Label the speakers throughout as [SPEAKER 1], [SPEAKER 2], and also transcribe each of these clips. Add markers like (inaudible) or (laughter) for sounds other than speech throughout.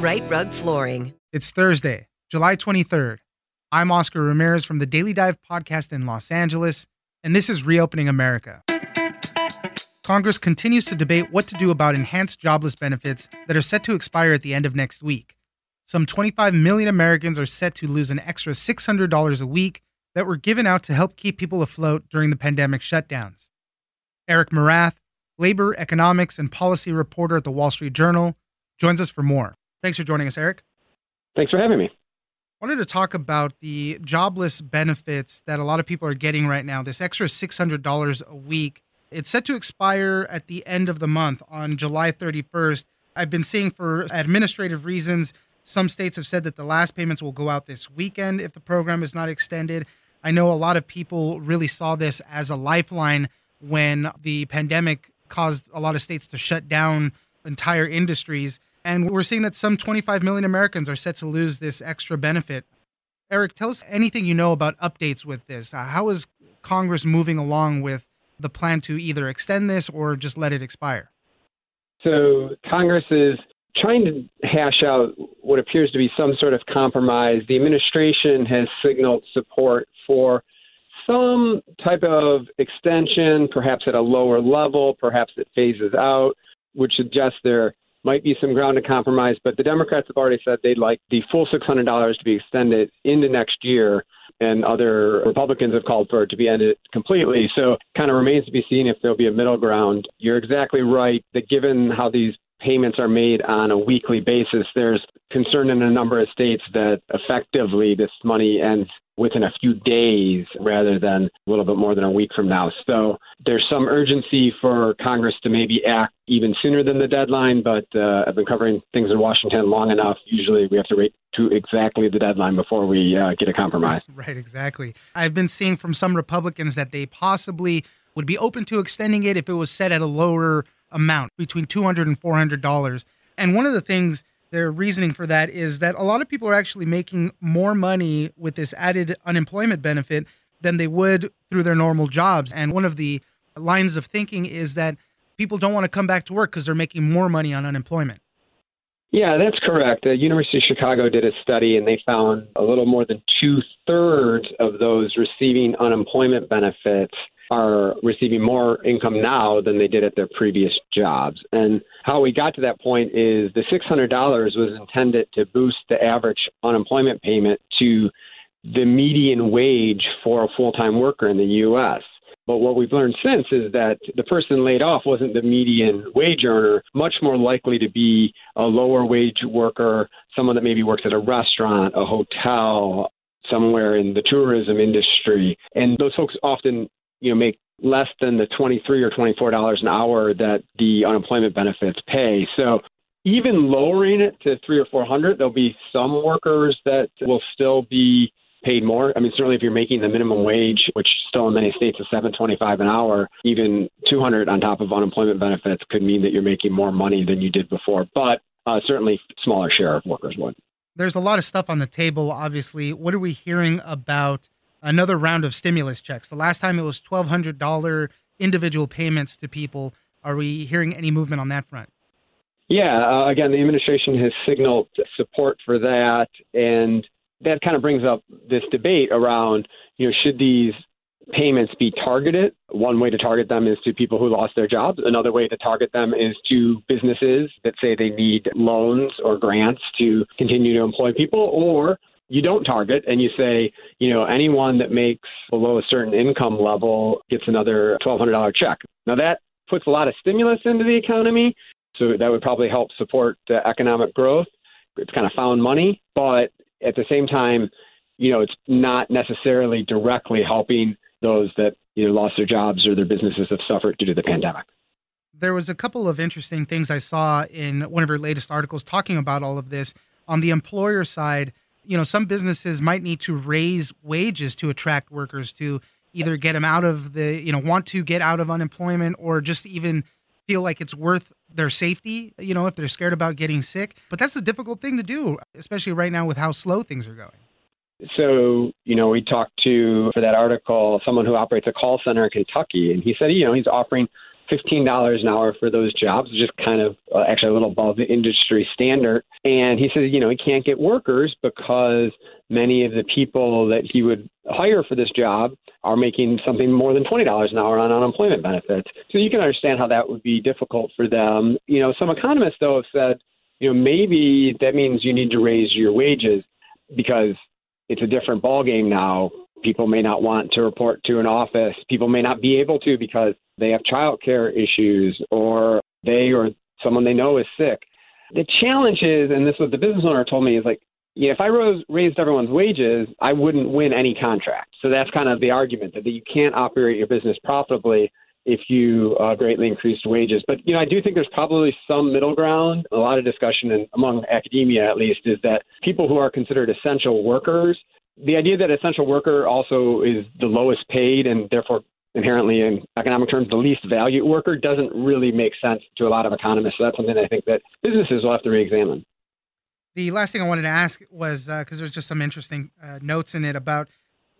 [SPEAKER 1] Rite Rug Flooring.
[SPEAKER 2] It's Thursday, July 23rd. I'm Oscar Ramirez from the Daily Dive podcast in Los Angeles, and this is Reopening America. Congress continues to debate what to do about enhanced jobless benefits that are set to expire at the end of next week. Some 25 million Americans are set to lose an extra $600 a week that were given out to help keep people afloat during the pandemic shutdowns. Eric Morath, labor, economics, and policy reporter at the Wall Street Journal, joins us for more. Thanks for joining us, Eric.
[SPEAKER 3] Thanks for having me.
[SPEAKER 2] I wanted to talk about the jobless benefits that a lot of people are getting right now. This extra $600 a week. It's set to expire at the end of the month on July 31st. I've been seeing for administrative reasons, some states have said that the last payments will go out this weekend if the program is not extended. I know a lot of people really saw this as a lifeline when the pandemic caused a lot of states to shut down entire industries. And we're seeing that some 25 million Americans are set to lose this extra benefit. Eric, tell us anything you know about updates with this. Uh, how is Congress moving along with the plan to either extend this or just let it expire?
[SPEAKER 3] So, Congress is trying to hash out what appears to be some sort of compromise. The administration has signaled support for some type of extension, perhaps at a lower level, perhaps it phases out, which suggests there might be some ground to compromise. But the Democrats have already said they'd like the full $600 to be extended into next year, and other Republicans have called for it to be ended completely. So, kind of remains to be seen if there'll be a middle ground. You're exactly right that given how these payments are made on a weekly basis, there's concern in a number of states that effectively this money ends within a few days rather than a little bit more than a week from now. So there's some urgency for Congress to maybe act even sooner than the deadline, but uh, I've been covering things in Washington long enough. Usually we have to wait to exactly the deadline before we uh, get a compromise. (laughs)
[SPEAKER 2] Right, exactly. I've been seeing from some Republicans that they possibly would be open to extending it if it was set at a lower amount, between $200 and $400. And one of the things their reasoning for that is that a lot of people are actually making more money with this added unemployment benefit than they would through their normal jobs. And one of the lines of thinking is that people don't want to come back to work because they're making more money on unemployment.
[SPEAKER 3] Yeah, that's correct. The University of Chicago did a study and they found a little more than two thirds of those receiving unemployment benefits are receiving more income now than they did at their previous jobs. And how we got to that point is the $600 was intended to boost the average unemployment payment to the median wage for a full time worker in the U.S. But what we've learned since is that the person laid off wasn't the median wage earner, much more likely to be a lower wage worker, someone that maybe works at a restaurant, a hotel, somewhere in the tourism industry. And those folks often, you know, make less than the 23 or 24 dollars an hour that the unemployment benefits pay. So even lowering it to 3 or 400, there'll be some workers that will still be paid more. I mean, certainly if you're making the minimum wage, which still in many states is 7.25 an hour, even 200 on top of unemployment benefits could mean that you're making more money than you did before. But uh, certainly, smaller share of workers would.
[SPEAKER 2] There's a lot of stuff on the table. Obviously, what are we hearing about another round of stimulus checks? The last time it was $1,200 individual payments to people. Are we hearing any movement on that front?
[SPEAKER 3] Yeah, uh, again, the administration has signaled support for that, and that kind of brings up this debate around, you know, should these payments be targeted? One way to target them is to people who lost their jobs. Another way to target them is to businesses that say they need loans or grants to continue to employ people, or you don't target and you say, you know, anyone that makes below a certain income level gets another $1,200 check. Now that puts a lot of stimulus into the economy. So that would probably help support economic growth. It's kind of found money, but at the same time, you know, it's not necessarily directly helping those that know lost their jobs or their businesses have suffered due to the pandemic.
[SPEAKER 2] There was a couple of interesting things I saw in one of your latest articles talking about all of this. On the employer side, you know, some businesses might need to raise wages to attract workers to either get them out of the, you know, want to get out of unemployment or just even feel like it's worth their safety, you know, if they're scared about getting sick. But that's a difficult thing to do, especially right now with how slow things are going.
[SPEAKER 3] So, you know, we talked to, for that article, someone who operates a call center in Kentucky, and he said, you know, he's offering $15 an hour for those jobs, just kind of uh, actually a little above the industry standard. And he says, you know, he can't get workers because many of the people that he would hire for this job are making something more than $20 an hour on unemployment benefits. So you can understand how that would be difficult for them. You know, some economists, though, have said, you know, maybe that means you need to raise your wages because it's a different ballgame now. People may not want to report to an office. People may not be able to because they have child care issues or they or someone they know is sick. The challenge is, and this is what the business owner told me, is like, yeah, if I rose, raised everyone's wages, I wouldn't win any contract. So that's kind of the argument that you can't operate your business profitably if you uh, greatly increased wages. But you know, I do think there's probably some middle ground. A lot of discussion, in, among academia at least, is that people who are considered essential workers. The idea that essential worker also is the lowest paid and therefore inherently in economic terms the least valued worker doesn't really make sense to a lot of economists. So that's something I think that businesses will have to re-examine.
[SPEAKER 2] The last thing I wanted to ask was because uh, there's just some interesting uh, notes in it about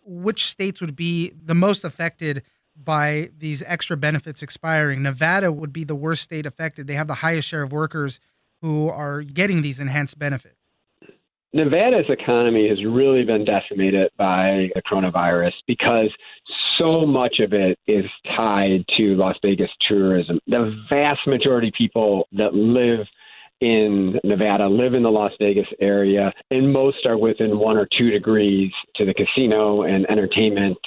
[SPEAKER 2] which states would be the most affected by these extra benefits expiring. Nevada would be the worst state affected. They have the highest share of workers who are getting these enhanced benefits.
[SPEAKER 3] Nevada's economy has really been decimated by the coronavirus because so much of it is tied to Las Vegas tourism. The vast majority of people that live in Nevada live in the Las Vegas area, and most are within one or two degrees to the casino and entertainment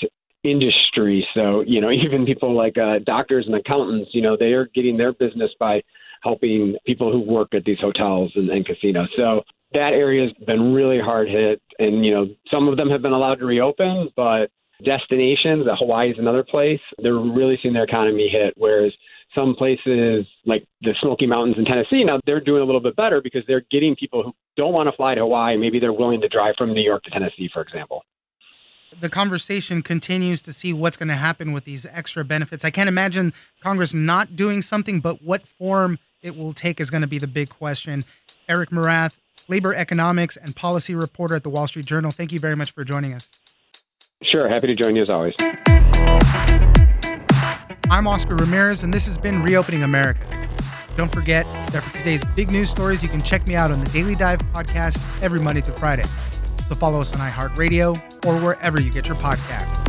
[SPEAKER 3] industry. So, you know, (laughs) even people like uh, doctors and accountants, you know, they are getting their business by helping people who work at these hotels and, and casinos. So that area has been really hard hit. And, you know, some of them have been allowed to reopen, but destinations, Hawaii is another place, they're really seeing their economy hit. Whereas some places like the Smoky Mountains in Tennessee, now they're doing a little bit better because they're getting people who don't want to fly to Hawaii. Maybe they're willing to drive from New York to Tennessee, for example.
[SPEAKER 2] The conversation continues to see what's going to happen with these extra benefits. I can't imagine Congress not doing something, but what form it will take is going to be the big question. Eric Morath, labor economics and policy reporter at the Wall Street Journal, thank you very much for joining us.
[SPEAKER 3] Sure, happy to join you as always.
[SPEAKER 2] I'm Oscar Ramirez, and this has been Reopening America. Don't forget that for today's big news stories, you can check me out on the Daily Dive podcast every Monday through Friday. So follow us on iHeartRadio or wherever you get your podcasts.